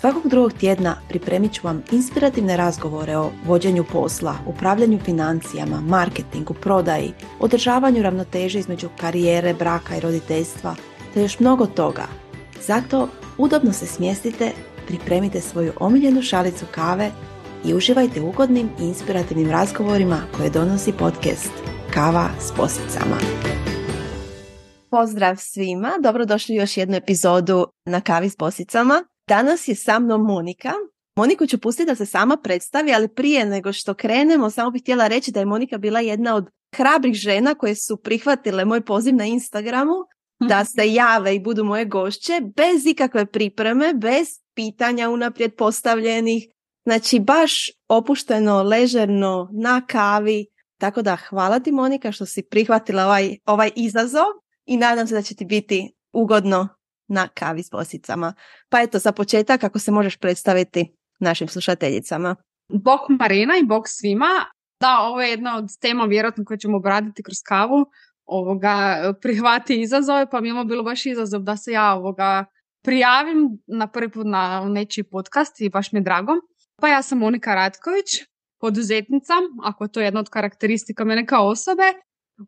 Svakog drugog tjedna pripremit ću vam inspirativne razgovore o vođenju posla, upravljanju financijama, marketingu, prodaji, održavanju ravnoteže između karijere, braka i roditeljstva, te još mnogo toga. Zato udobno se smjestite, pripremite svoju omiljenu šalicu kave i uživajte ugodnim i inspirativnim razgovorima koje donosi podcast Kava s posicama. Pozdrav svima, dobrodošli u još jednu epizodu na Kavi s posicama. Danas je sa mnom Monika. Moniku ću pustiti da se sama predstavi, ali prije nego što krenemo, samo bih htjela reći da je Monika bila jedna od hrabrih žena koje su prihvatile moj poziv na Instagramu da se jave i budu moje gošće bez ikakve pripreme, bez pitanja unaprijed postavljenih. Znači baš opušteno, ležerno, na kavi. Tako da hvala ti Monika što si prihvatila ovaj, ovaj izazov i nadam se da će ti biti ugodno na kavi s posicama. Pa eto, za početak, kako se možeš predstaviti našim slušateljicama. Bok Marina i bok svima. Da, ovo je jedna od tema vjerojatno koju ćemo obraditi kroz kavu. Ovoga, prihvati izazove, pa mi imamo bilo baš izazov da se ja ovoga prijavim na prvi put na nečiji podcast i baš mi je drago. Pa ja sam Monika Ratković, poduzetnica, ako je to jedna od karakteristika mene kao osobe,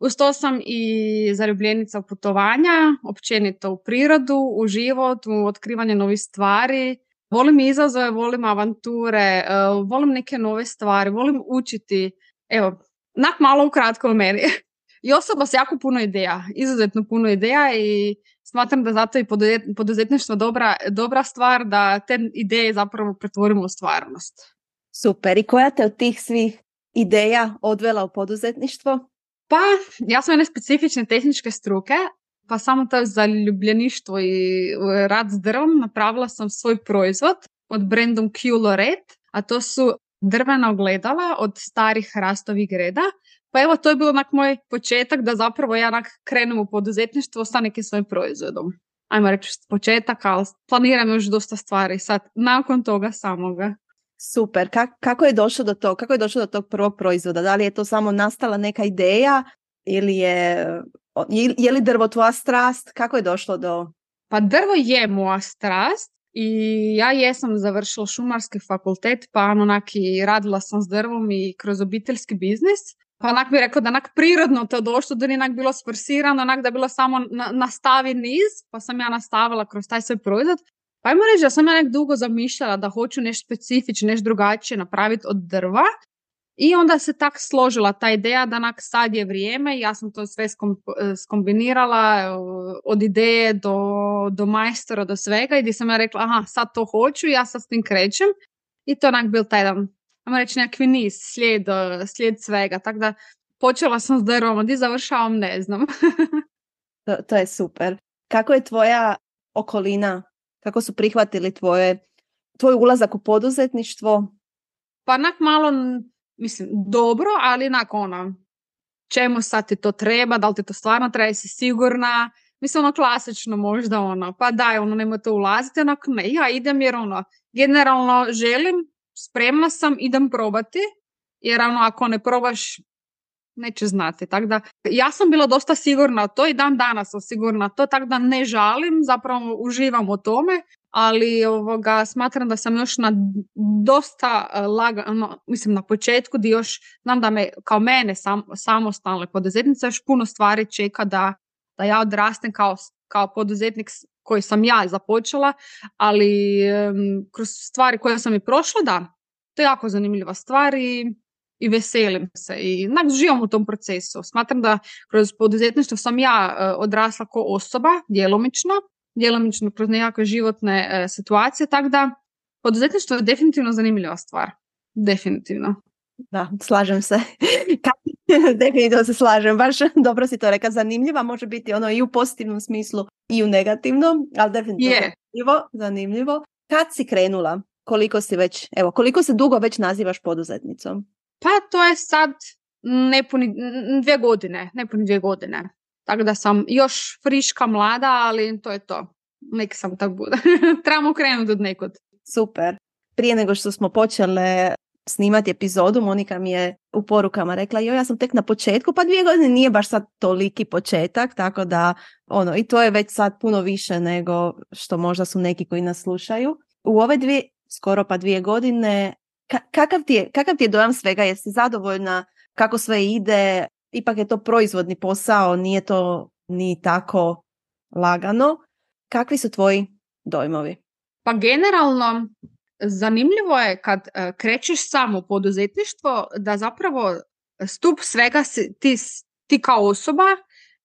uz to sam i zaljubljenica u putovanja, općenito u prirodu, u život, u otkrivanje novih stvari. Volim izazove, volim avanture, e, volim neke nove stvari, volim učiti. Evo, nak malo ukratko o meni. I osoba s jako puno ideja, izuzetno puno ideja i smatram da zato i poduzetništvo dobra, dobra stvar da te ideje zapravo pretvorimo u stvarnost. Super. I koja te od tih svih ideja odvela u poduzetništvo? Pa, ja sam jedne specifične tehničke struke, pa samo to zaljubljeništvo i rad s drvom napravila sam svoj proizvod od brandom Q Lorette, a to su drvena ogledala od starih hrastovih greda. Pa evo, to je bilo onak moj početak da zapravo ja onak krenem u poduzetništvo sa nekim svojim proizvodom. Ajmo reći početak, ali planiram još dosta stvari sad nakon toga samoga. Super. kako je došlo do tog? Kako je došlo do tog prvog proizvoda? Da li je to samo nastala neka ideja ili je, je li drvo tvoja strast? Kako je došlo do... Pa drvo je moja strast i ja jesam završila šumarski fakultet pa onaki radila sam s drvom i kroz obiteljski biznis. Pa onak bi rekao da onak prirodno to došlo, da nije onak bilo sforsirano, onak da je bilo samo na, nastavi niz, pa sam ja nastavila kroz taj svoj proizvod. Pa ajmo reći da sam ja nek dugo zamišljala da hoću nešto specifično, nešto drugačije napraviti od drva. I onda se tak složila ta ideja da nak sad je vrijeme i ja sam to sve skombinirala od ideje do, do majstora, do svega i gdje sam ja rekla aha sad to hoću ja sad s tim krećem i to onak bil taj jedan, ajmo reći nekakvi niz, slijed, slijed svega, tako da počela sam s drvom, gdje završavam ne znam. to, to je super. Kako je tvoja okolina kako su prihvatili tvoje, tvoj ulazak u poduzetništvo? Pa nak malo, mislim, dobro, ali nak ono, čemu sad ti to treba, da li ti to stvarno treba, si sigurna, mislim ono klasično možda ono, pa daj ono nemoj to ulaziti, onak ne, ja idem jer ono, generalno želim, spremna sam, idem probati, jer ono ako ne probaš neće znati. Tako da ja sam bila dosta sigurna to i dan danas sam sigurna to, tako da ne žalim, zapravo uživam u tome, ali ovoga, smatram da sam još na dosta e, lagano, mislim na početku gdje još znam da me kao mene sam, samostalne poduzetnice još puno stvari čeka da, da ja odrastem kao, kao poduzetnik koji sam ja započela, ali kroz stvari koje sam i prošla, da, to je jako zanimljiva stvar i i veselim se i nak živam u tom procesu. Smatram da kroz poduzetništvo sam ja e, odrasla kao osoba, djelomično, djelomično kroz nekakve životne e, situacije, tako da poduzetništvo je definitivno zanimljiva stvar. Definitivno. Da, slažem se. definitivno se slažem. Baš dobro si to reka. Zanimljiva može biti ono i u pozitivnom smislu i u negativnom, ali definitivno je. zanimljivo, zanimljivo. Kad si krenula? Koliko si već, evo, koliko se dugo već nazivaš poduzetnicom? Pa to je sad nepuni dvije godine, nepuni dvije godine. Tako da sam još friška, mlada, ali to je to. Nek sam tak bude. Trebamo krenuti od nekod. Super. Prije nego što smo počele snimati epizodu, Monika mi je u porukama rekla, jo, ja sam tek na početku, pa dvije godine nije baš sad toliki početak, tako da, ono, i to je već sad puno više nego što možda su neki koji nas slušaju. U ove dvije, skoro pa dvije godine, kakav, ti je, kakav ti je dojam svega? Jesi zadovoljna kako sve ide? Ipak je to proizvodni posao, nije to ni tako lagano. Kakvi su tvoji dojmovi? Pa generalno zanimljivo je kad e, krećeš samo poduzetništvo da zapravo stup svega ti, ti kao osoba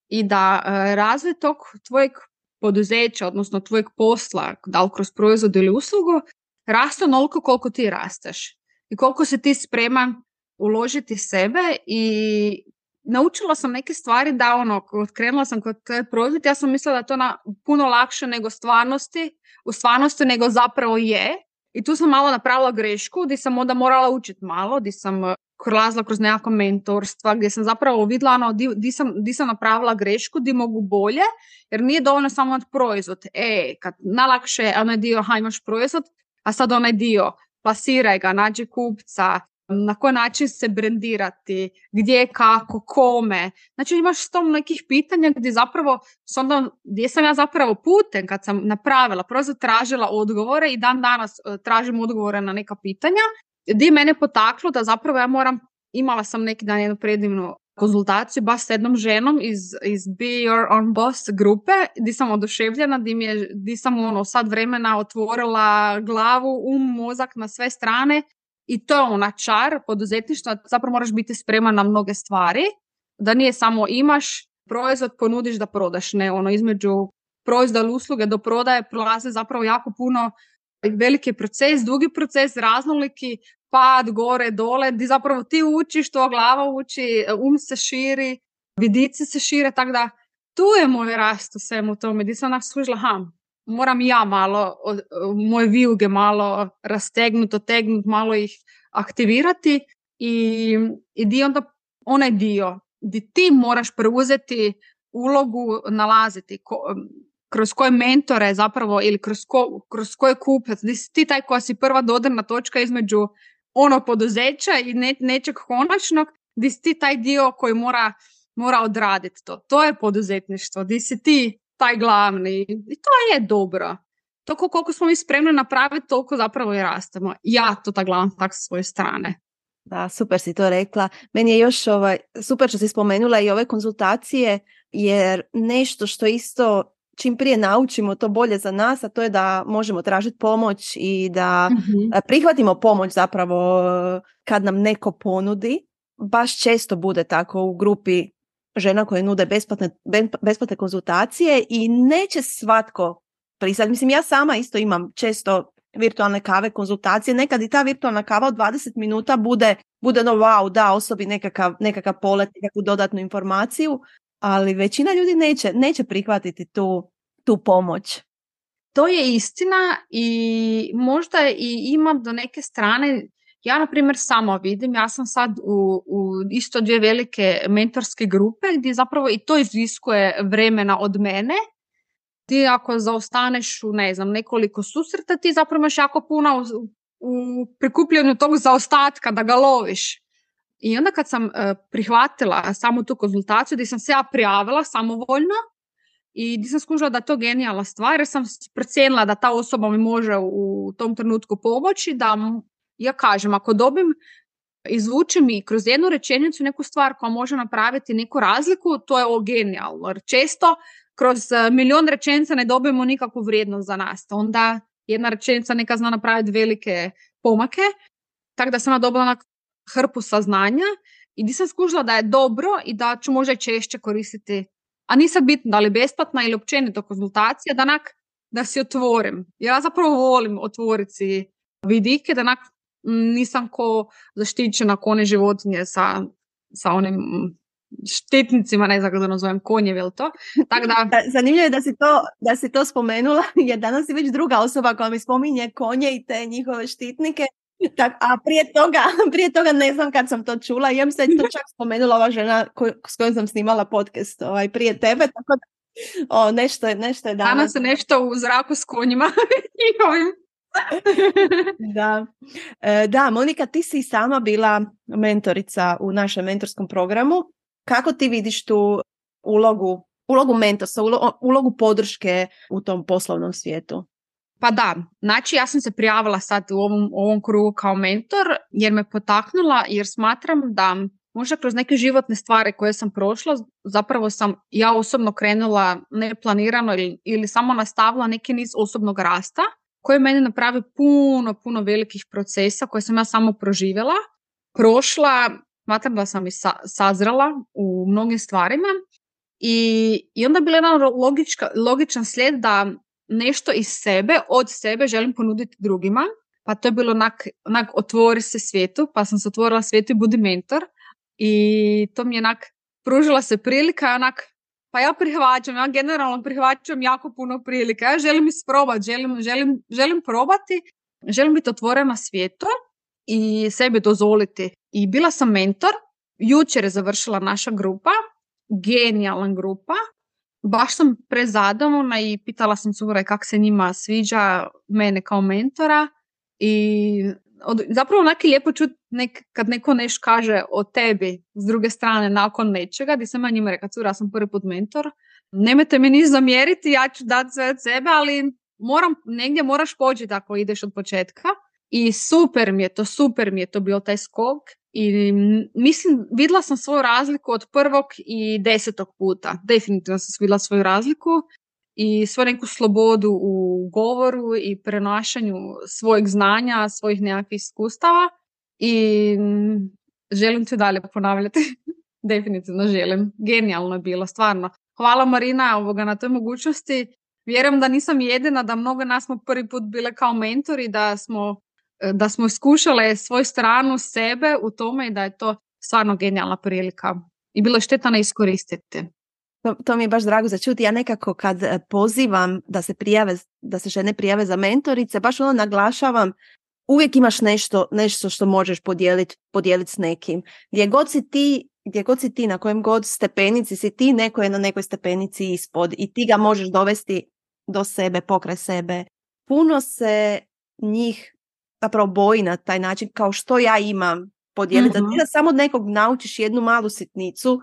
i da e, razvoj tog tvojeg poduzeća, odnosno tvojeg posla, da li kroz proizvod ili uslugu, raste onoliko koliko ti rasteš i koliko se ti spreman uložiti sebe i naučila sam neke stvari da ono, krenula sam kod proizvod, ja sam mislila da je to na, puno lakše nego stvarnosti, u stvarnosti nego zapravo je. I tu sam malo napravila grešku, gdje sam onda morala učiti malo, gdje sam eh, prolazila kroz nekakva mentorstva, gdje sam zapravo vidjela ono, di, sam, di sam napravila grešku, di mogu bolje, jer nije dovoljno samo proizvod. E, kad najlakše onaj dio, ha imaš proizvod, a sad onaj dio, plasiraj ga, nađi kupca, na koji način se brendirati, gdje, kako, kome. Znači imaš sto nekih pitanja gdje zapravo, onda, gdje sam ja zapravo putem kad sam napravila, proizvod tražila odgovore i dan danas e, tražim odgovore na neka pitanja, gdje mene potaklo da zapravo ja moram, imala sam neki dan jednu predivnu konzultaciju baš s jednom ženom iz, iz Be Your Own Boss grupe gdje sam oduševljena, gdje, mi je, gdje sam ono sad vremena otvorila glavu, um, mozak na sve strane. I to je ona čar poduzetništva, zapravo moraš biti spreman na mnoge stvari, da nije samo imaš proizvod, ponudiš da prodaš, ne ono između proizvoda ili usluge do prodaje prolaze zapravo jako puno veliki proces, dugi proces, raznoliki, pad, gore, dole, di zapravo ti učiš, to glava uči, um se širi, vidici se šire, tako da tu je moj rast u svemu tome, di sam onak služila, ha, moram ja malo, moje vijuge malo rastegnuti, otegnuti, malo ih aktivirati i, i di onda onaj dio di ti moraš preuzeti ulogu nalaziti kroz koje mentore zapravo ili kroz, ko, kroz koje kupac, di si ti taj koja si prva dodirna točka između ono poduzeća i ne, nečeg konačnog, di si ti taj dio koji mora, mora odraditi to. To je poduzetništvo, di si ti taj glavni. I to je dobro. Toliko koliko smo mi spremni napraviti, toliko zapravo i rastemo. Ja to tak gledam tak s svoje strane. Da, super si to rekla. Meni je još ovaj, super što si spomenula i ove konzultacije, jer nešto što isto čim prije naučimo to bolje za nas, a to je da možemo tražiti pomoć i da mm prihvatimo pomoć zapravo kad nam neko ponudi. Baš često bude tako u grupi žena koje nude besplatne, besplatne konzultacije i neće svatko pristati. Mislim, ja sama isto imam često virtualne kave, konzultacije. Nekad i ta virtualna kava od 20 minuta bude, bude no wow, da osobi nekakav, nekakav polet, nekakvu dodatnu informaciju, ali većina ljudi neće, neće prihvatiti tu, tu pomoć. To je istina i možda i imam do neke strane ja, na primjer, samo vidim, ja sam sad u, u isto dvije velike mentorske grupe gdje zapravo i to iziskuje vremena od mene. Ti ako zaostaneš u, ne znam, nekoliko susreta, ti zapravo imaš jako puno u, u prikupljanju tog zaostatka da ga loviš. I onda kad sam e, prihvatila samo tu konzultaciju, gdje sam se ja prijavila samovoljno, i gdje sam skužila da je to genijalna stvar, jer sam procijenila da ta osoba mi može u tom trenutku pomoći, da ja kažem, ako dobim, izvuče mi kroz jednu rečenicu neku stvar koja može napraviti neku razliku, to je ovo genijalno. Jer često kroz e, milion rečenica ne dobijemo nikakvu vrijednost za nas. Onda jedna rečenica neka zna napraviti velike pomake. Tako da sam dobila hrpu saznanja i di sam skužila da je dobro i da ću možda češće koristiti. A nisam bitno da li besplatna ili općenito konzultacija, da, da si otvorim. Ja zapravo volim otvoriti vidike, da nak nisam ko zaštićena kone životinje sa, sa onim štetnicima, ne znam kako da nazovem, konjevi ili to. Tako da... Zanimljivo je da si, to, da si to spomenula, jer danas je već druga osoba koja mi spominje konje i te njihove štitnike. Tak, a prije toga, prije toga ne znam kad sam to čula, ja se to čak spomenula ova žena s kojom sam snimala podcast ovaj, prije tebe, tako da o, nešto, je, nešto je danas. Danas se nešto u zraku s konjima da. E, da, Monika, ti si sama bila mentorica u našem mentorskom programu. Kako ti vidiš tu ulogu, ulogu mentorstva, ulogu podrške u tom poslovnom svijetu? Pa da, znači ja sam se prijavila sad u ovom, ovom krugu kao mentor jer me potaknula jer smatram da možda kroz neke životne stvari koje sam prošla, zapravo sam ja osobno krenula neplanirano ili, ili samo nastavila neki niz osobnog rasta koji meni napravi puno, puno velikih procesa koje sam ja samo proživjela, prošla, smatram da sam i sa, sazrela u mnogim stvarima i, i onda je bila jedan logičan slijed da nešto iz sebe, od sebe želim ponuditi drugima. Pa to je bilo onak, onak otvori se svijetu, pa sam se otvorila svijetu i budi mentor. I to mi je onak, pružila se prilika onak, pa ja prihvaćam, ja generalno prihvaćam jako puno prilika. Ja želim isprobati, želim, želim, želim probati, želim biti otvorena svijetu i sebi dozvoliti. I bila sam mentor, jučer je završila naša grupa, genijalan grupa, baš sam prezadovoljna i pitala sam cure kak se njima sviđa mene kao mentora i od, zapravo je lijepo čuti nek, kad neko neš kaže o tebi s druge strane nakon nečega, gdje sam ja njima rekla, cura, ja sam prvi put mentor, nemojte mi niš zamjeriti, ja ću dati sve od sebe, ali moram, negdje moraš početi ako ideš od početka. I super mi je to, super mi je to bio taj skok i mislim, vidjela sam svoju razliku od prvog i desetog puta. Definitivno sam vidjela svoju razliku i svoju neku slobodu u govoru i prenašanju svojeg znanja, svojih nekakvih iskustava i želim to dalje ponavljati. Definitivno želim. Genijalno je bilo, stvarno. Hvala Marina ovoga na toj mogućnosti. Vjerujem da nisam jedina, da mnogo nas smo prvi put bile kao mentori, da smo da smo iskušale svoju stranu sebe u tome i da je to stvarno genijalna prilika i bilo je šteta ne iskoristiti. To, to, mi je baš drago za čuti. Ja nekako kad e, pozivam da se prijave, da se žene prijave za mentorice, baš ono naglašavam uvijek imaš nešto, nešto što možeš podijeliti podijelit s nekim. Gdje god si ti gdje god si ti, na kojem god stepenici si ti, neko je na nekoj stepenici ispod i ti ga možeš dovesti do sebe, pokraj sebe. Puno se njih zapravo boji na taj način kao što ja imam podijeliti. mm Da samo od nekog naučiš jednu malu sitnicu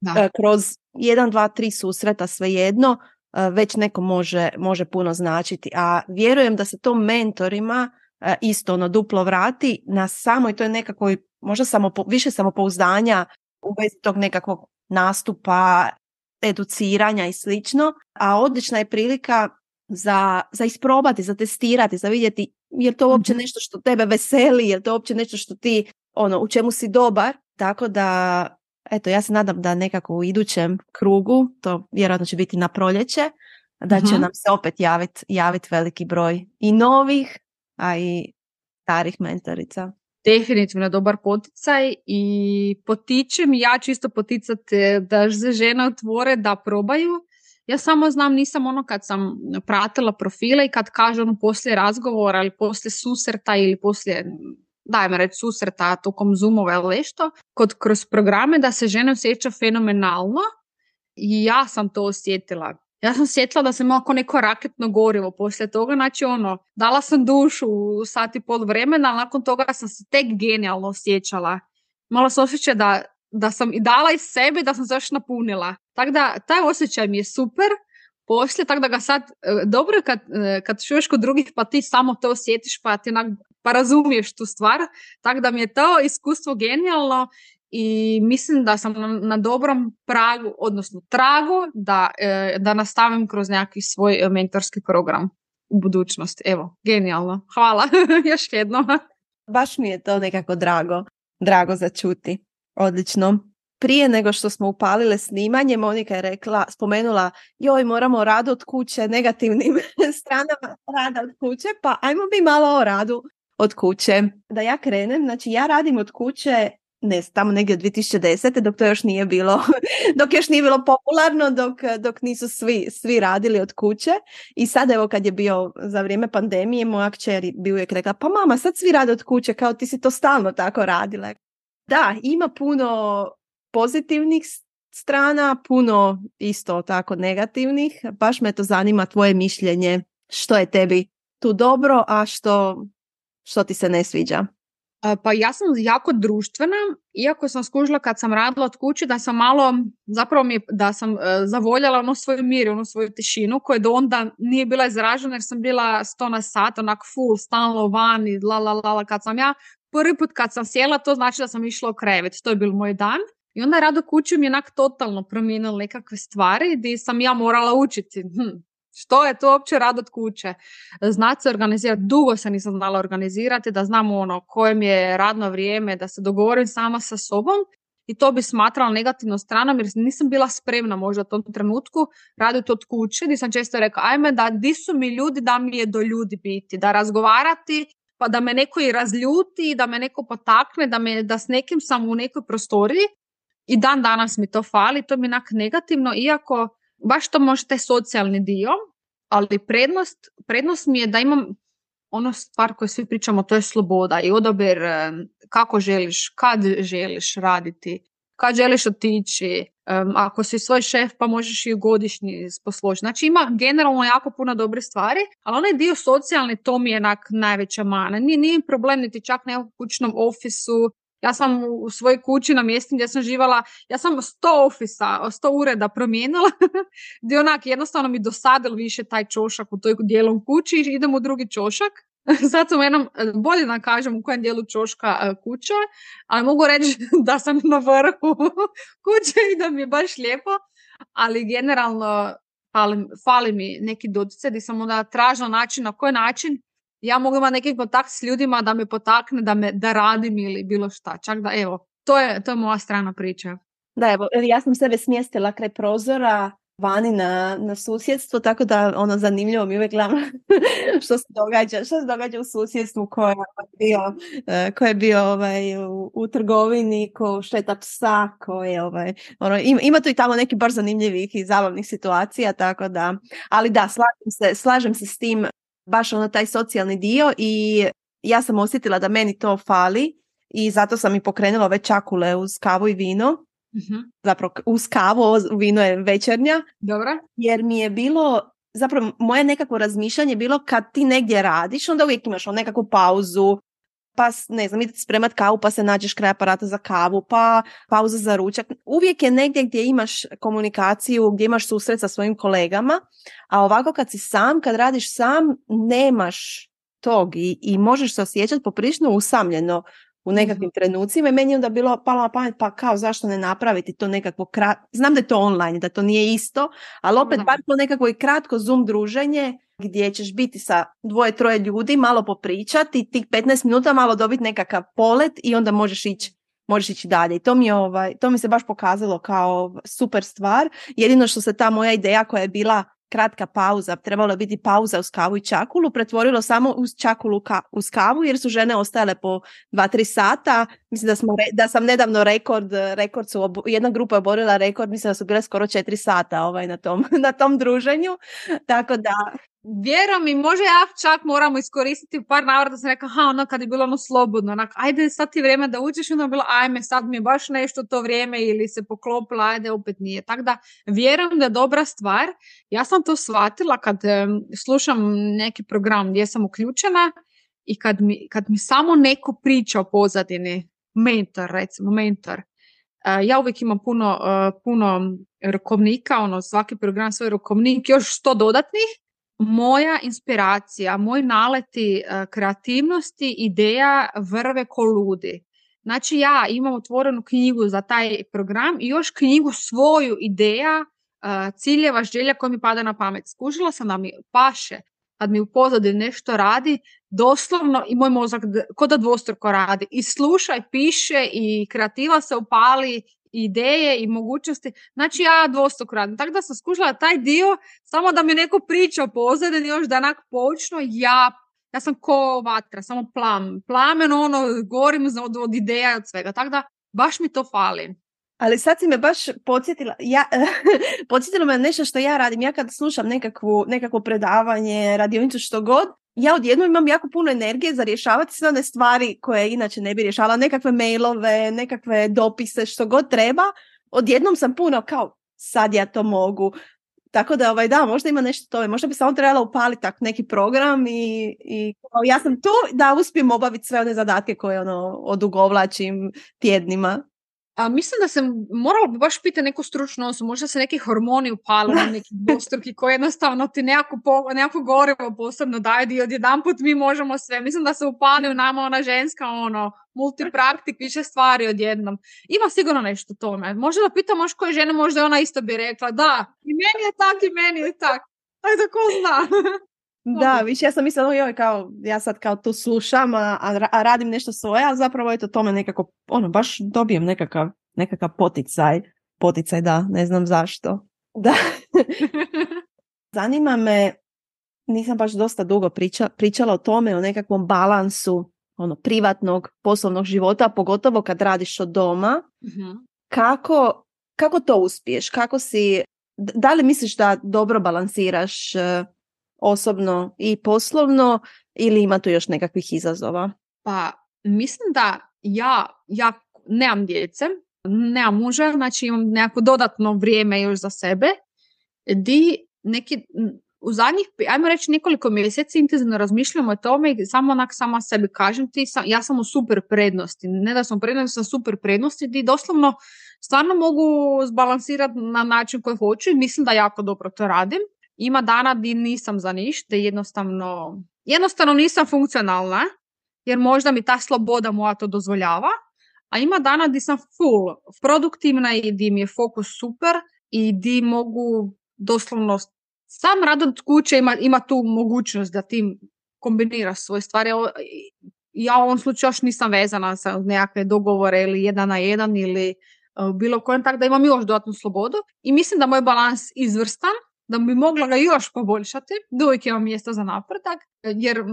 da. E, kroz jedan, dva, tri susreta svejedno, e, već neko može, može puno značiti. A vjerujem da se to mentorima e, isto ono duplo vrati na samo i to je nekako možda samo, više samopouzdanja u vezi tog nekakvog nastupa, educiranja i slično, a odlična je prilika za, za isprobati, za testirati, za vidjeti je to uopće mhm. nešto što tebe veseli, je to uopće nešto što ti, ono, u čemu si dobar, tako da, eto, ja se nadam da nekako u idućem krugu, to vjerojatno će biti na proljeće, da će mhm. nam se opet javiti javit veliki broj i novih, a i starih mentorica. Definitivno dobar poticaj i potičem, ja ću isto poticati da se žene otvore da probaju ja samo znam, nisam ono kad sam pratila profile i kad kažem ono poslije razgovora ili poslije susreta ili poslije dajme reći susreta tokom Zoomova ili nešto, kod, kroz programe da se žena osjeća fenomenalno i ja sam to osjetila. Ja sam osjetila da sam imala neko raketno gorivo poslije toga, znači ono, dala sam dušu u sat i pol vremena, ali nakon toga sam se tek genijalno osjećala. Malo se osjeća da da sam i dala iz sebe da sam se još napunila. Tako da taj osjećaj mi je super poslije, tako da ga sad, e, dobro je kad, e, kad čuješ kod drugih pa ti samo to osjetiš pa ti onak, pa razumiješ tu stvar. Tako da mi je to iskustvo genijalno i mislim da sam na, dobrom pragu, odnosno tragu da, e, da nastavim kroz neki svoj mentorski program u budućnosti. Evo, genijalno. Hvala još jednom. Baš mi je to nekako drago, drago za čuti. Odlično. Prije nego što smo upalile snimanje, Monika je rekla, spomenula, joj, moramo rad od kuće, negativnim stranama rada od kuće, pa ajmo mi malo o radu od kuće. Da ja krenem, znači ja radim od kuće ne tamo negdje od 2010. dok to još nije bilo, dok još nije bilo popularno, dok, dok nisu svi, svi radili od kuće. I sad evo kad je bio za vrijeme pandemije, moja kćer bi uvijek rekla, pa mama sad svi rade od kuće, kao ti si to stalno tako radila. Da, ima puno pozitivnih strana, puno isto tako negativnih. Baš me to zanima tvoje mišljenje što je tebi tu dobro, a što, što ti se ne sviđa. Pa ja sam jako društvena, iako sam skužila kad sam radila od kuće da sam malo, zapravo mi da sam uh, zavoljala ono svoju mir, ono svoju tišinu koja do onda nije bila izražena jer sam bila sto na sat, onak full, stalno vani, la la la la, kad sam ja prvi put kad sam sjela to znači da sam išla u krevet, to je bil moj dan. I onda rado kuću mi onak totalno promijenilo nekakve stvari gdje sam ja morala učiti. Hm, što je to uopće rad od kuće? Znati se organizirati, dugo se nisam znala organizirati, da znam ono kojem je radno vrijeme, da se dogovorim sama sa sobom i to bi smatrala negativnom stranom jer nisam bila spremna možda u tom trenutku raditi od kuće gdje sam često rekla ajme da di su mi ljudi da mi je do ljudi biti, da razgovarati pa da me neko i razljuti, da me neko potakne, da, me, da s nekim sam u nekoj prostoriji i dan danas mi to fali, to mi je negativno, iako baš to može taj socijalni dio, ali prednost, prednost mi je da imam ono stvar koju svi pričamo, to je sloboda i odabir eh, kako želiš, kad želiš raditi, kad želiš otići, ako si svoj šef pa možeš i godišnji posložiti. Znači ima generalno jako puno dobre stvari, ali onaj dio socijalni to mi je enak najveća mana. Nije, nije problem niti čak nekog kućnom ofisu, ja sam u svojoj kući na mjestu gdje sam živala, ja sam sto ofisa, sto ureda promijenila, gdje onak jednostavno mi dosadil više taj čošak u toj dijelom kući i idem u drugi čošak. Sad sam jednom, bolje da kažem u kojem dijelu čoška e, kuća, ali mogu reći da sam na vrhu kuće i da mi je baš lijepo, ali generalno fali, fali mi neki dotice gdje sam onda tražila način na koji način ja mogu imati neki kontakt s ljudima da me potakne, da, me, da radim ili bilo šta. Čak da, evo, to je, to je moja strana priča. Da, evo, ja sam sebe smjestila kraj prozora, vani na, na susjedstvo, tako da ono zanimljivo mi uvijek gledam što se događa, što se događa u susjedstvu ko je bio, e, ko je bio ovaj, u, u trgovini, ko šteta psa, ko je ovaj, ono, ima, ima tu i tamo neki baš zanimljivih i zabavnih situacija, tako da, ali da, slažem se, slažem se s tim baš ono taj socijalni dio i ja sam osjetila da meni to fali i zato sam i pokrenula ove čakule uz kavu i vino. uh Zapravo uz kavu, vino je večernja. Dobro. Jer mi je bilo, zapravo moje nekakvo razmišljanje bilo kad ti negdje radiš, onda uvijek imaš on nekakvu pauzu, pa ne znam, idete spremat kavu pa se nađeš kraj aparata za kavu, pa pauza za ručak. Uvijek je negdje gdje imaš komunikaciju, gdje imaš susret sa svojim kolegama, a ovako kad si sam, kad radiš sam, nemaš tog i, i možeš se osjećati poprilično usamljeno u nekakvim mhm. trenucima i meni je onda bilo palo na pamet pa kao zašto ne napraviti to nekakvo kratko, znam da je to online, da to nije isto, ali opet bar to nekako i kratko zoom druženje gdje ćeš biti sa dvoje, troje ljudi, malo popričati, tih 15 minuta malo dobiti nekakav polet i onda možeš ići možeš ići dalje. I to mi, je, ovaj, to mi se baš pokazalo kao super stvar. Jedino što se ta moja ideja koja je bila kratka pauza, trebalo je biti pauza uz kavu i čakulu, pretvorilo samo uz čakulu ka, uz kavu jer su žene ostajale po 2-3 sata. Mislim da, smo, da sam nedavno rekord, rekord su, jedna grupa je oborila rekord, mislim da su bile skoro 4 sata ovaj, na, tom, na tom druženju. Tako da vjerujem mi, može ja čak moramo iskoristiti par navrata sam rekla, ha, ono kad je bilo ono slobodno, onak, ajde sad ti vrijeme da uđeš, onda je bilo, ajme, sad mi je baš nešto to vrijeme ili se poklopila, ajde, opet nije. Tako da, vjerujem da je dobra stvar. Ja sam to shvatila kad slušam neki program gdje sam uključena i kad mi, kad mi samo neko priča o pozadini, mentor, recimo, mentor, ja uvijek imam puno, puno rokovnika, ono, svaki program svoj rokovnik, još sto dodatnih moja inspiracija, moj naleti e, kreativnosti, ideja vrve ko ludi. Znači ja imam otvorenu knjigu za taj program i još knjigu svoju ideja, e, ciljeva, želja koja mi pada na pamet. Skužila sam da mi paše kad mi u pozadini nešto radi, doslovno i moj mozak kod da dvostruko radi. I sluša i piše i kreativa se upali ideje i mogućnosti. Znači ja dvostok radim. Tako da sam skušala taj dio, samo da mi neko priča pozadini još da onak počno ja ja sam ko vatra, samo plam, plamen, ono, gorim od, od ideja od svega. Tako da baš mi to fali. Ali sad si me baš podsjetila, ja, podsjetilo me nešto što ja radim. Ja kad slušam nekakvu, nekakvo predavanje, radionicu, što god, ja odjednom imam jako puno energije za rješavati sve one stvari koje inače ne bi rješavala, nekakve mailove, nekakve dopise, što god treba. Odjednom sam puno kao, sad ja to mogu. Tako da, ovaj, da, možda ima nešto tome. Možda bi samo trebala upaliti tak neki program i, i ja sam tu da uspijem obaviti sve one zadatke koje ono, odugovlačim tjednima. A mislim da sam morala bi baš pitati neku stručnu osobu, možda se neki hormoni upale na neki dvostruki koji jednostavno ti nekako, po, nekako gorivo posebno daju i odjedanput mi možemo sve. Mislim da se upali u nama ona ženska ono, multipraktik, više stvari odjednom. Ima sigurno nešto tome. Možda da pitam možda koje žene, možda ona isto bi rekla da, i meni je tak i meni je tak. Ajde, ko zna. Da, više ja sam mislila, joj, kao, ja sad kao tu slušam, a, a radim nešto svoje, a zapravo eto tome nekako, ono, baš dobijem nekakav, nekakav poticaj. Poticaj, da, ne znam zašto. Da. Zanima me, nisam baš dosta dugo priča, pričala o tome, o nekakvom balansu ono, privatnog, poslovnog života, pogotovo kad radiš od doma. uh Kako, kako to uspiješ? Kako si, da li misliš da dobro balansiraš uh, osobno i poslovno ili ima tu još nekakvih izazova? Pa mislim da ja, ja nemam djece, nemam muža, znači imam nekako dodatno vrijeme još za sebe, di neki, u zadnjih, ajmo reći nekoliko mjeseci intenzivno razmišljam o tome i samo onak sama sebi kažem ti, sam, ja sam u super prednosti, ne da sam prednosti, sam super prednosti di doslovno stvarno mogu zbalansirati na način koji hoću i mislim da jako dobro to radim ima dana di nisam za ništa, jednostavno, jednostavno nisam funkcionalna, jer možda mi ta sloboda moja to dozvoljava, a ima dana di sam full produktivna i di mi je fokus super i di mogu doslovno sam rad od kuće ima, ima tu mogućnost da ti kombiniraš svoje stvari. Ja u ovom slučaju još nisam vezana sa nekakve dogovore ili jedan na jedan ili e, bilo kojem, tako da imam još dodatnu slobodu i mislim da moj balans izvrstan da bi mogla ga još poboljšati, da uvijek imam mjesto za napredak, jer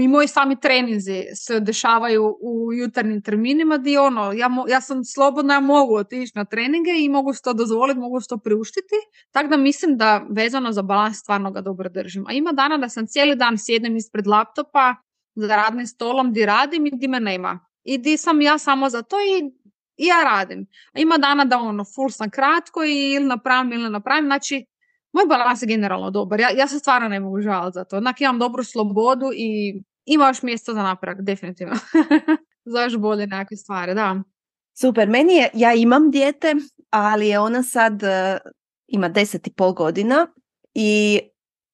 i moji sami treninzi se dešavaju u jutarnjim terminima gdje ono, ja, ja sam slobodna, ja mogu otići na treninge i mogu se to dozvoliti, mogu se to priuštiti, tako da mislim da vezano za balans stvarno ga dobro držim. A ima dana da sam cijeli dan sjednem ispred laptopa za radnim stolom gdje radim i gdje me nema. I di sam ja samo za to i, i ja radim. Ima dana da ono, full sam kratko i ili napravim ili napravim, znači moj balans je generalno dobar. Ja, ja se stvarno ne mogu žaliti za to. Onak imam dobru slobodu i ima još mjesta za napravak, definitivno. za još bolje nekakve stvari, da. Super, meni je, ja imam dijete, ali je ona sad uh, ima deset i pol godina i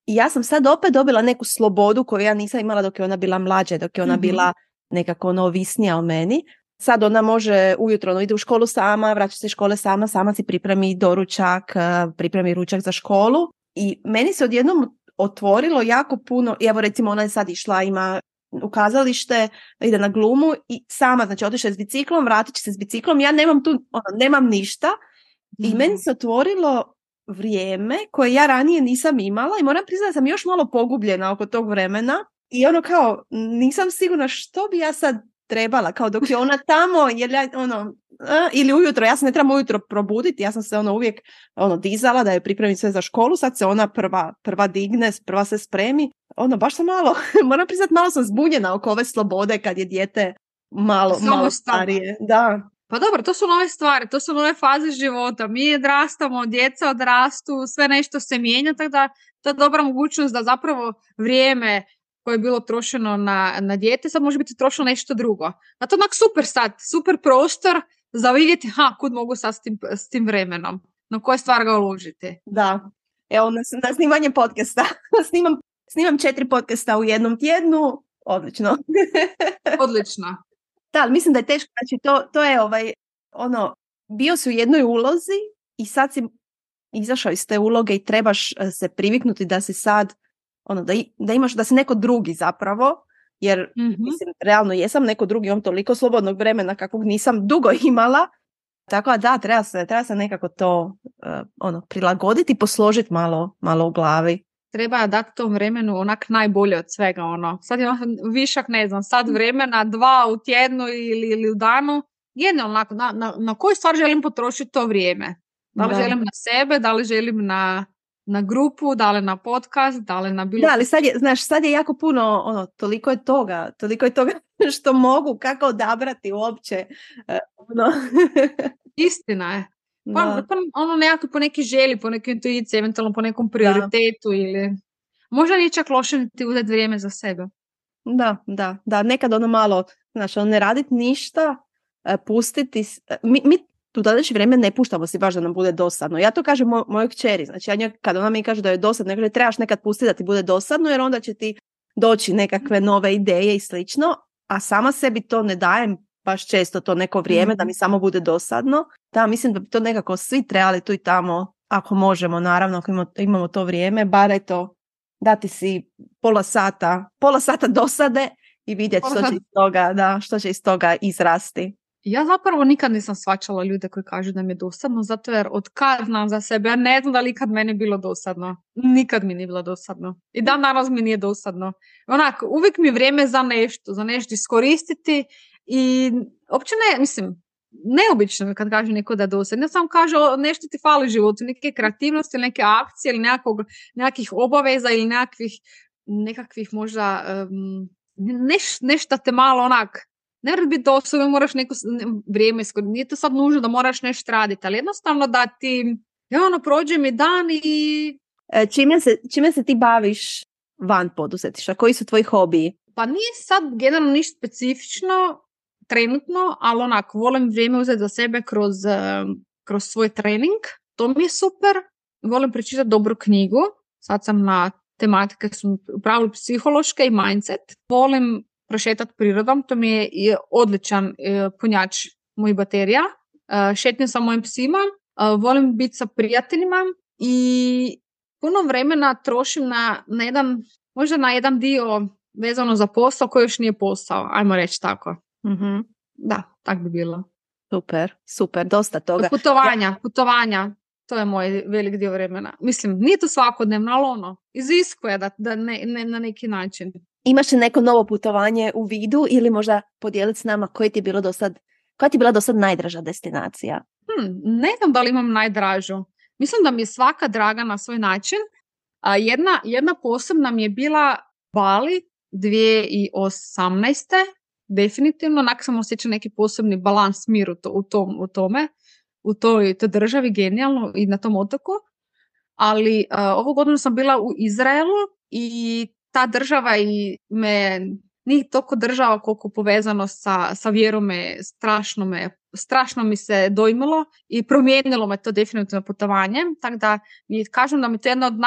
ja sam sad opet dobila neku slobodu koju ja nisam imala dok je ona bila mlađa, dok je ona mhm. bila nekako ono ovisnija o meni. Sad ona može ujutro, ono ide u školu sama, vraća se iz škole sama, sama si pripremi doručak, e, pripremi ručak za školu. I meni se odjednom otvorilo jako puno, i evo recimo ona je sad išla, ima u kazalište, ide na glumu i sama, znači otišla je s biciklom, vratit će se s biciklom, ja nemam tu, ono, nemam ništa. I mhm. meni se otvorilo vrijeme koje ja ranije nisam imala i moram priznati da sam još malo pogubljena oko tog vremena. I ono kao nisam sigurna što bi ja sad trebala, kao dok je ona tamo, jer ja, ono, ili ujutro, ja se ne trebam ujutro probuditi, ja sam se ono uvijek ono, dizala da je pripremim sve za školu, sad se ona prva, prva digne, prva se spremi, ono, baš sam malo, moram priznati, malo sam zbunjena oko ove slobode kad je dijete malo, malo starije. Da. Pa dobro, to su nove stvari, to su nove faze života. Mi odrastamo, djeca odrastu, sve nešto se mijenja, tako da to je dobra mogućnost da zapravo vrijeme koje je bilo trošeno na, na dijete, sad može biti trošeno nešto drugo. A to onak super sad, super prostor za vidjeti ha, kud mogu sad s tim, s tim vremenom, na koje stvar ga uložiti. Da, evo na, na snimanje podcasta. snimam, snimam četiri podcasta u jednom tjednu, odlično. odlično. Da, ali mislim da je teško, znači to, to je ovaj, ono, bio si u jednoj ulozi i sad si izašao iz te uloge i trebaš eh, se priviknuti da si sad ono, da, da imaš, da si neko drugi zapravo, jer mm mislim, realno jesam neko drugi, imam toliko slobodnog vremena kakvog nisam dugo imala, tako da treba se, treba se nekako to uh, ono, prilagoditi, posložiti malo, malo u glavi. Treba dati tom vremenu onak najbolje od svega. Ono. Sad imam višak, ne znam, sad vremena, dva u tjednu ili, ili u danu, genijalno, na, na, na koju stvar želim potrošiti to vrijeme. Da li Da. želim na sebe, da li želim na, na grupu, da li na podcast, da li na bilo... Da, ali sad je, znaš, sad je jako puno, ono, toliko je toga, toliko je toga što mogu, kako odabrati uopće. e, ono. Istina je. Pa, Da. pa ono nekako po neki želji, po nekoj intuiciji, eventualno po nekom prioritetu ili... Možda nije čak loše niti uzeti vrijeme za sebe. Da, da, da, nekad ono malo, znaš, ono ne radit ništa, e, pustiti, e, mi, mi tu današnje vrijeme ne puštamo si baš da nam bude dosadno. Ja to kažem moj, mojoj kćeri, znači ja njoj, kad ona mi kaže da je dosadno, ja kažem, trebaš nekad pustiti da ti bude dosadno, jer onda će ti doći nekakve nove ideje i slično, a sama sebi to ne dajem baš često to neko vrijeme da mi samo bude dosadno. Da, mislim da bi to nekako svi trebali tu i tamo, ako možemo, naravno, ako imamo, imamo to vrijeme, bar eto, dati si pola sata, pola sata dosade i vidjeti što će iz toga, da, što će iz toga izrasti. Ja zapravo nikad nisam svačala ljude koji kažu da mi je dosadno, zato jer od kad znam za sebe, ja ne znam da li ikad meni bilo dosadno. Nikad mi nije bilo dosadno. I dan danas mi nije dosadno. Onak, uvijek mi je vrijeme za nešto, za nešto iskoristiti i uopće ne, mislim, neobično mi kad kaže neko da je dosadno. Ja sam kaže nešto ti fali u životu, neke kreativnosti neke akcije ili nekakvog, nekakvih obaveza ili nekakvih, nekakvih možda um, neš, nešto te malo onak ne mora biti dosadno, moraš neko vrijeme iskoristiti. Nije to sad nužno da moraš nešto raditi, ali jednostavno da ti, ja ono, prođe mi dan i E, čime, se, čime se ti baviš van poduzetništva? Koji su tvoji hobiji? Pa nije sad generalno ništa specifično trenutno, ali onak, volim vrijeme uzeti za sebe kroz, eh, kroz svoj trening. To mi je super. Volim pročitati dobru knjigu. Sad sam na tematike su u pravilu psihološke i mindset. Volim prošetati prirodom. To mi je odličan eh, punjač mojih baterija. Eh, Šetnju sa mojim psima. Eh, Volim biti sa prijateljima i puno vremena trošim na, na jedan, možda na jedan dio vezano za posao koji još nije posao, ajmo reći tako. Mhm. Da, tak bi bilo. Super, super, dosta toga. Putovanja, putovanja, to je moj velik dio vremena. Mislim, nije to svakodnevno, ali ono, iziskuje da, da ne, ne, na neki način. Imaš li neko novo putovanje u vidu ili možda podijeliti s nama koje ti je bilo do sad, koja ti je bila do sad najdraža destinacija? Hm, ne znam da li imam najdražu. Mislim da mi je svaka draga na svoj način. A jedna, jedna posebna mi je bila Bali 2018. Definitivno, onak sam osjećala neki posebni balans, mir u, to, u, tom, u tome, u toj, toj državi, genijalno i na tom otoku. Ali a, ovu godinu sam bila u Izraelu i ta država i me nije toliko država koliko povezano sa, sa vjerom me strašno me strašno mi se dojmilo i promijenilo me to definitivno putovanje. Tako da mi kažem da mi je to jedno od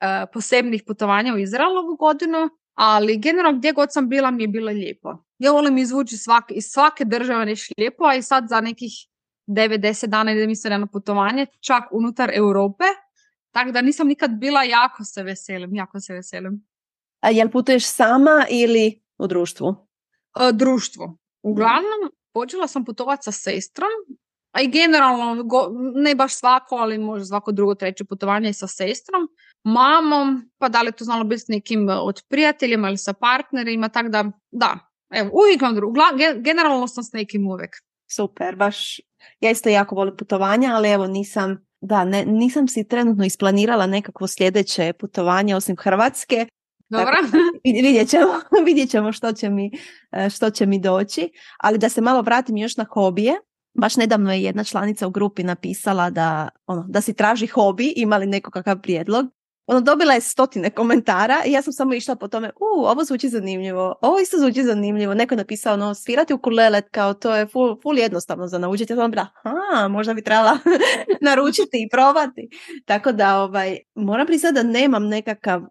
najposebnijih putovanja u Izraelu ovu godinu, ali generalno gdje god sam bila mi je bilo lijepo. Ja volim izvući svake, iz svake države nešto lijepo, a i sad za nekih 9-10 dana idem isto na putovanje, čak unutar Europe. Tako da nisam nikad bila, jako se veselim, jako se veselim. A jel putuješ sama ili u društvu? E, društvo. Uglavnom, počela sam putovati sa sestrom, a i generalno, go- ne baš svako, ali možda svako drugo, treće putovanje je sa sestrom, mamom, pa da li to znalo biti s nekim e, od prijateljima ili sa partnerima, tako da, da, evo, uvijek imam dru- ugla- ge- generalno sam s nekim uvijek. Super, baš, ja isto jako volim putovanja, ali evo nisam, da, ne, nisam si trenutno isplanirala nekakvo sljedeće putovanje osim Hrvatske. Dobro? Vid- Vidjet ćemo, vidjet ćemo što, će mi, e, što će mi doći. Ali da se malo vratim još na hobije. Baš nedavno je jedna članica u grupi napisala da, ono, da si traži hobi, ima li neko kakav prijedlog. Ono, dobila je stotine komentara i ja sam samo išla po tome, u, ovo zvuči zanimljivo, ovo isto zvuči zanimljivo. Neko je napisao, ono, svirati ukulele, kao to je full, full jednostavno za naučiti. Ja sam bila, aha, možda bi trebala naručiti i probati. Tako da, ovaj, moram priznati da nemam nekakav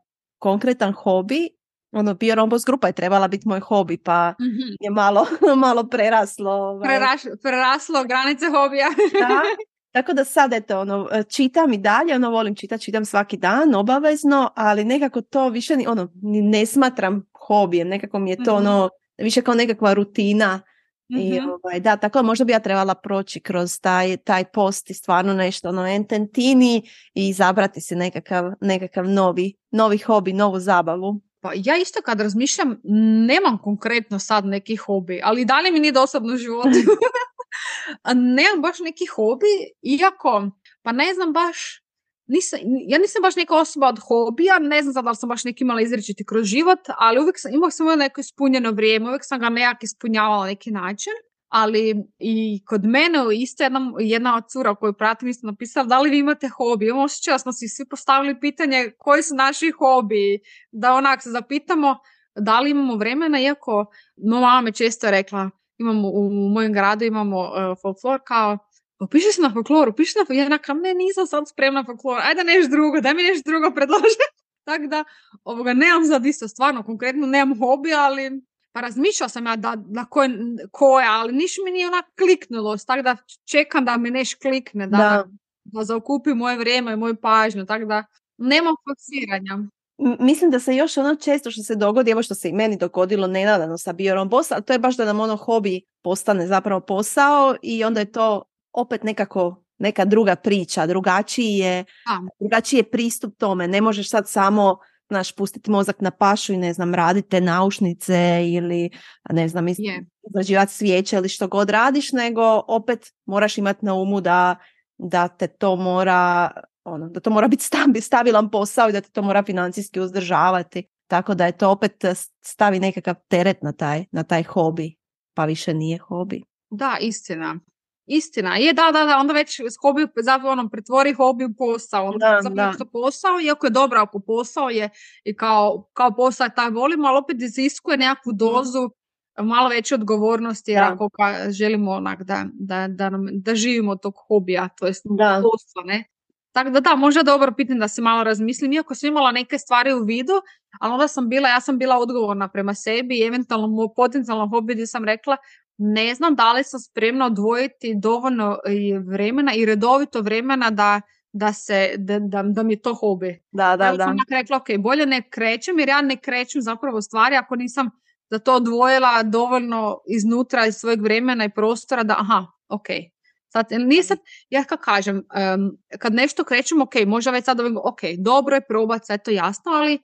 konkretan hobi, ono bio rombos grupa je trebala biti moj hobi, pa Mhm. je malo, malo preraslo. Ovaj. Preraš- preraslo granice hobija. Da. Tako da sad eto, ono, čitam i dalje, ono, volim čitati, čitam svaki dan, obavezno, ali nekako to više, ni- ono, ne smatram hobijem, nekako mi je to, Mhm. ono, više kao nekakva rutina. I, Mhm. ovaj, da, tako da možda bi ja trebala proći kroz taj, taj post i stvarno nešto, ono, ententini i izabrati si nekakav, nekakav novi, novi hobi, novu zabavu. Pa ja isto kad razmišljam, nemam konkretno sad neki hobi, ali i dalje mi nije dosadno u životu. Nemam baš neki hobi, iako, pa ne znam baš, nisam, ja nisam baš neka osoba od hobija, ne znam da li sam baš neki imala izrečiti kroz život, ali uvijek sam, imala sam neko ispunjeno vrijeme, uvijek sam ga nekak ispunjavala na neki način ali i kod mene isto jedna, jedna od cura koju pratim isto napisala da li vi imate hobi. Imamo osjećaj smo si svi postavili pitanje koji su naši hobi, da onak se zapitamo da li imamo vremena, iako no, mama me često rekla, imamo u, mojem gradu imamo uh, folklor kao upiši se na folklor, upiši se na ja kam ne, nisam sad spremna na folklor, ajde nešto drugo, daj mi nešto drugo predloži. Tako da, ovoga, nemam sad isto, stvarno, konkretno nemam hobi, ali pa razmišljala sam ja da, na koje, koje, ali niš mi nije onak kliknulo, tako da čekam da mi neš klikne, da, da. da zaokupi moje vrijeme i moju pažnju, tako da nemam forsiranja. Mislim da se još ono često što se dogodi, evo što se i meni dogodilo nenadano sa Biorom Boss, ali to je baš da nam ono hobi postane zapravo posao i onda je to opet nekako neka druga priča, drugačiji je, drugačiji je pristup tome. Ne možeš sad samo znaš, pustiti mozak na pašu i ne znam, radite naušnice ili ne znam, izrađivati svijeće ili što god radiš, nego opet moraš imati na umu da, da te to mora ono, da to mora biti stabilan posao i da te to mora financijski uzdržavati. Tako da je to opet stavi nekakav teret na taj, na taj hobi, pa više nije hobi. Da, istina. Istina, je da, da, da, onda već s hobi, zapravo ono, pretvori hobi u posao, onda da, da. posao, iako je dobro ako posao je i kao, kao posao taj volimo, ali opet iziskuje nekakvu mhm. dozu malo veće odgovornosti, jer ako ka, želimo onak da, da, da, da živimo od tog hobija, to jest posla, ne. Tako da da, možda dobro pitanje da se malo razmislim, iako sam imala neke stvari u vidu, ali onda sam bila, ja sam bila odgovorna prema sebi i eventualno potencijalno hobi gdje sam rekla ne znam da li sam spremna odvojiti dovoljno vremena i redovito vremena da, da, se, da, da, da mi je to hobi. Da, da, da. sam rekla, ok, bolje ne krećem jer ja ne krećem zapravo stvari ako nisam za to odvojila dovoljno iznutra iz svojeg vremena i prostora da, aha, ok, Sad, nisam, ja kako kažem, kad nešto krećem, ok, možda već sad ok, dobro je probati, sve to jasno, ali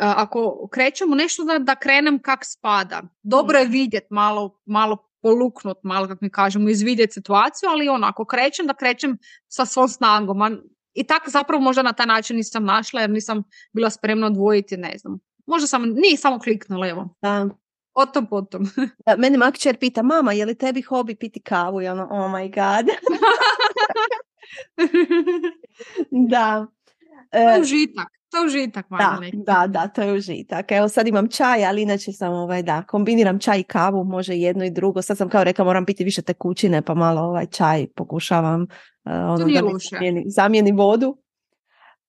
ako krećemo nešto da, da krenem kak spada. Dobro je vidjet malo, malo poluknut, malo kako mi kažemo, izvidjeti situaciju, ali ono, ako krećem, da krećem sa svom snagom. I tako zapravo možda na taj način nisam našla jer nisam bila spremna odvojiti, ne znam. Možda sam, nije samo kliknula, evo. Da. O tom potom. da, mene makćer pita, mama, je li tebi hobi piti kavu? I ono, oh my god. da. E, užitak. To je užitak, da, da, da, to je užitak. Evo sad imam čaj, ali inače sam ovaj, da, kombiniram čaj i kavu, može jedno i drugo. Sad sam kao rekla, moram piti više tekućine, pa malo ovaj čaj pokušavam uh, ono, da zamijeni, zamijeni, vodu.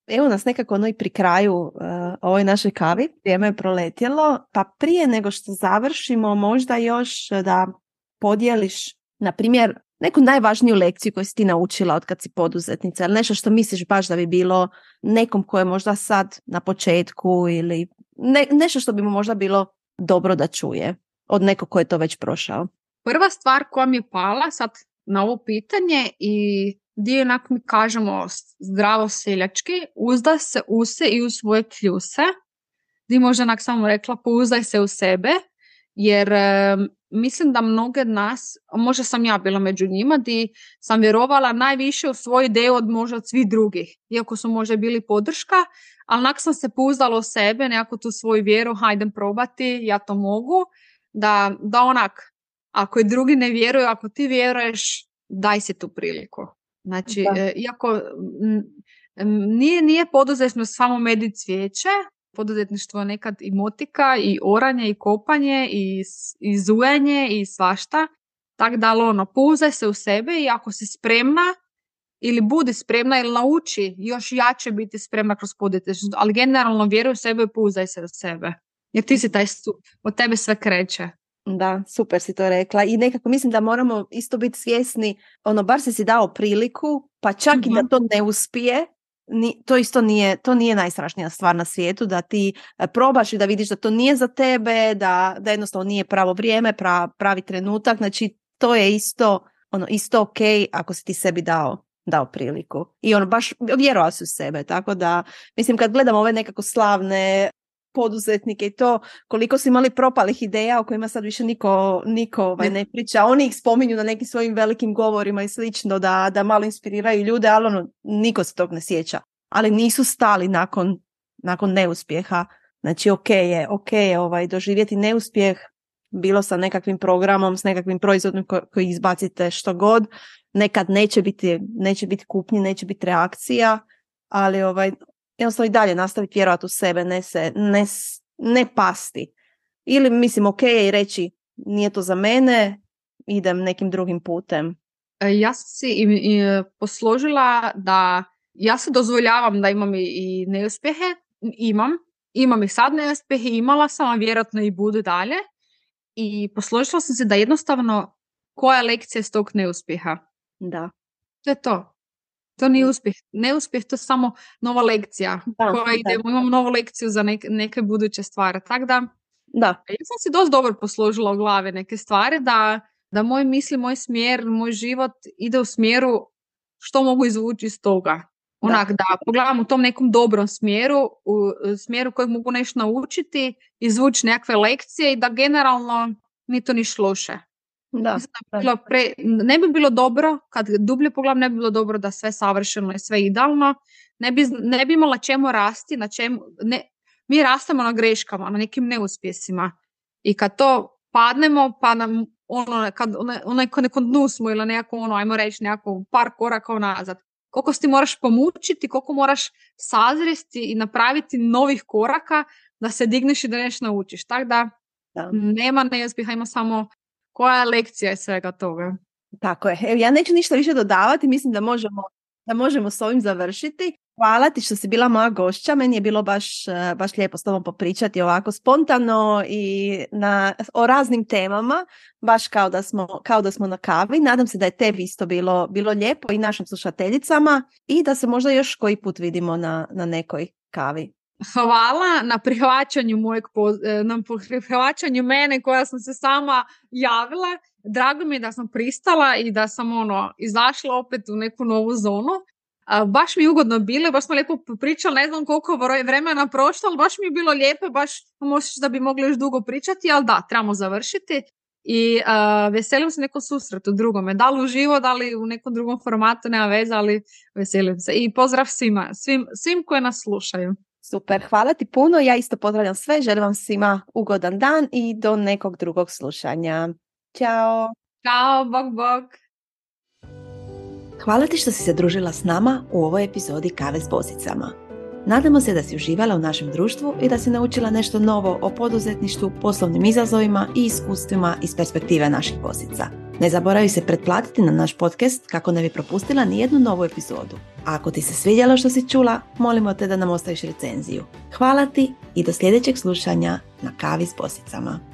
Evo nas nekako ono i pri kraju uh, ovoj našoj kavi. Vrijeme je proletjelo, pa prije nego što završimo, možda još da podijeliš, na primjer, neku najvažniju lekciju koju si ti naučila od kad si poduzetnica ili nešto što misliš baš da bi bilo nekom ko je možda sad na početku ili ne, nešto što bi mu možda bilo dobro da čuje od nekog ko je to već prošao? Prva stvar koja mi je pala sad na ovo pitanje i gdje onak mi kažemo zdravo seljački, uzda se u se i u svoje kljuse, gdje možda onak samo rekla pouzdaj se u sebe, jer mislim da mnoge od nas, možda sam ja bila među njima, di sam vjerovala najviše u svoju ideju od možda od svih drugih, iako su možda bili podrška, ali nak sam se pouzdala u sebe, nekako tu svoju vjeru, hajdem probati, ja to mogu, da, da onak, ako i drugi ne vjeruju, ako ti vjeruješ, daj se tu priliku. Znači, e, iako nije, nije poduzetno samo medit cvijeće, poduzetništvo nekad i motika i oranje i kopanje i, i zujanje i svašta. Tako da ono, pouzaj se u sebe i ako si spremna ili budi spremna ili nauči još jače biti spremna kroz poduzetništvo, ali generalno vjeruj u sebe i pouzaj se u sebe. Jer ti si taj stup, od tebe sve kreće. Da, super si to rekla i nekako mislim da moramo isto biti svjesni, ono, bar si si dao priliku, pa čak i da mhm. to ne uspije, ni, to isto nije, to nije najstrašnija stvar na svijetu, da ti e, probaš i da vidiš da to nije za tebe, da, da jednostavno nije pravo vrijeme, pravi trenutak, znači to je isto, ono, isto ok ako si ti sebi dao dao priliku. I ono baš vjerovao si u sebe, tako da mislim kad gledam ove nekako slavne poduzetnike i to koliko su imali propalih ideja o kojima sad više niko, niko ovaj, ne priča. Oni ih spominju na nekim svojim velikim govorima i slično da, da malo inspiriraju ljude, ali ono, niko se tog ne sjeća. Ali nisu stali nakon, nakon neuspjeha. Znači, ok je, ok je ovaj, doživjeti neuspjeh, bilo sa nekakvim programom, s nekakvim proizvodom koji izbacite što god, nekad neće biti, neće biti kupnji, neće biti reakcija, ali ovaj, jednostavno i dalje nastaviti vjerovati u sebe, ne, se, ne, ne pasti. Ili mislim ok i reći nije to za mene, idem nekim drugim putem. E, ja sam si i, i posložila da ja se dozvoljavam da imam i neuspjehe, imam, imam i sad neuspjehe, imala sam, a vjerojatno i budu dalje. I posložila sam se da jednostavno koja je lekcija s tog neuspjeha. Da. To je to. To nije uspjeh. Neuspjeh, to je samo nova lekcija. Da, koja idemo, imamo novu lekciju za neke, neke buduće stvari. Tako da, da. Ja sam si dosta dobro posložila u glavi neke stvari da, da moj misli, moj smjer, moj život ide u smjeru što mogu izvući iz toga. Onak da. da pogledam u tom nekom dobrom smjeru, u smjeru kojeg mogu nešto naučiti, izvući nekakve lekcije i da generalno ni to niš loše. Da, bilo pre, ne bi bilo dobro, kad dublje pogledam, ne bi bilo dobro da sve savršeno i sve idealno. Ne bi, ne bi imala čemu rasti, na čemu, ne, mi rastemo na greškama, na nekim neuspjesima. I kad to padnemo, pa nam ono, kad onaj nekom dnu smo ili nekako ono, ajmo reći, nekako par koraka nazad. Koliko ti moraš pomučiti, koliko moraš sazresti i napraviti novih koraka da se digneš i da nešto naučiš. Tako da, da. nema neuspjeha, ima samo koja je lekcija iz svega toga? Tako je. Evo, ja neću ništa više dodavati, mislim da možemo, da možemo s ovim završiti. Hvala ti što si bila moja gošća, meni je bilo baš, e, baš lijepo s tobom popričati ovako spontano i na, o raznim temama, baš kao da, smo, kao da smo na kavi. Nadam se da je tebi isto bilo, bilo lijepo i našim slušateljicama i da se možda još koji put vidimo na, na nekoj kavi hvala na prihvaćanju mojeg, e, na prihvaćanju mene koja sam se sama javila. Drago mi je da sam pristala i da sam ono izašla opet u neku novu zonu. baš mi je ugodno bilo, baš smo lijepo pričali, ne znam koliko vremena prošlo, ali baš mi je bilo lijepo, baš možeš da bi mogli još dugo pričati, ali da, trebamo završiti. I veselim se nekom susretu drugome, da li uživo, da li u nekom drugom formatu, nema veze, ali veselim se. I pozdrav svima, svim, svim koji nas slušaju. Super, hvala ti puno. Ja isto pozdravljam sve. Želim vam svima ugodan dan i do nekog drugog slušanja. Ćao. Ćao, bog, bog. Hvala ti što si se družila s nama u ovoj epizodi Kave s bosicama. Nadamo se da si uživala u našem društvu i da si naučila nešto novo o poduzetništvu, poslovnim izazovima i iskustvima iz perspektive naših bosica. Ne zaboravi se pretplatiti na naš podcast kako ne bi propustila ni jednu novu epizodu. A ako ti se svidjelo što si čula, molimo te da nam ostaviš recenziju. Hvala ti i do sljedećeg slušanja na kavi s posicama.